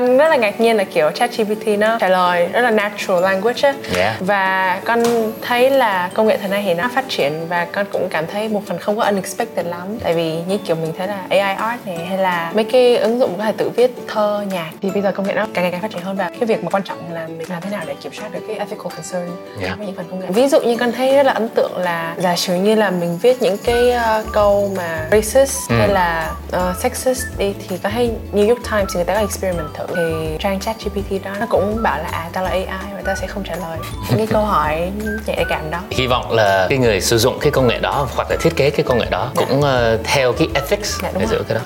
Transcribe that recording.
con rất là ngạc nhiên là kiểu ChatGPT nó trả lời rất là natural language á. Yeah. và con thấy là công nghệ thời nay thì nó phát triển và con cũng cảm thấy một phần không có unexpected lắm. Tại vì như kiểu mình thấy là AI art này hay là mấy cái ứng dụng có thể tự viết thơ nhạc thì bây giờ công nghệ nó càng ngày càng phát triển hơn. Và cái việc mà quan trọng là mình làm thế nào để kiểm soát được cái ethical concern Yeah. với những phần công nghệ. Ví dụ như con thấy rất là ấn tượng là giả sử như là mình viết những cái ờ, câu mà racist hay là ờ, sexist đi thì có thấy New York Times người ta có experiment thử thì trang chat GPT đó nó cũng bảo là à tao là AI và tao sẽ không trả lời. Những cái câu hỏi nhạy cảm đó. Hy vọng là cái người sử dụng cái công nghệ đó hoặc là thiết kế cái công nghệ đó cũng ờ, theo cái ethics Dạ, đúng để giữ cái đó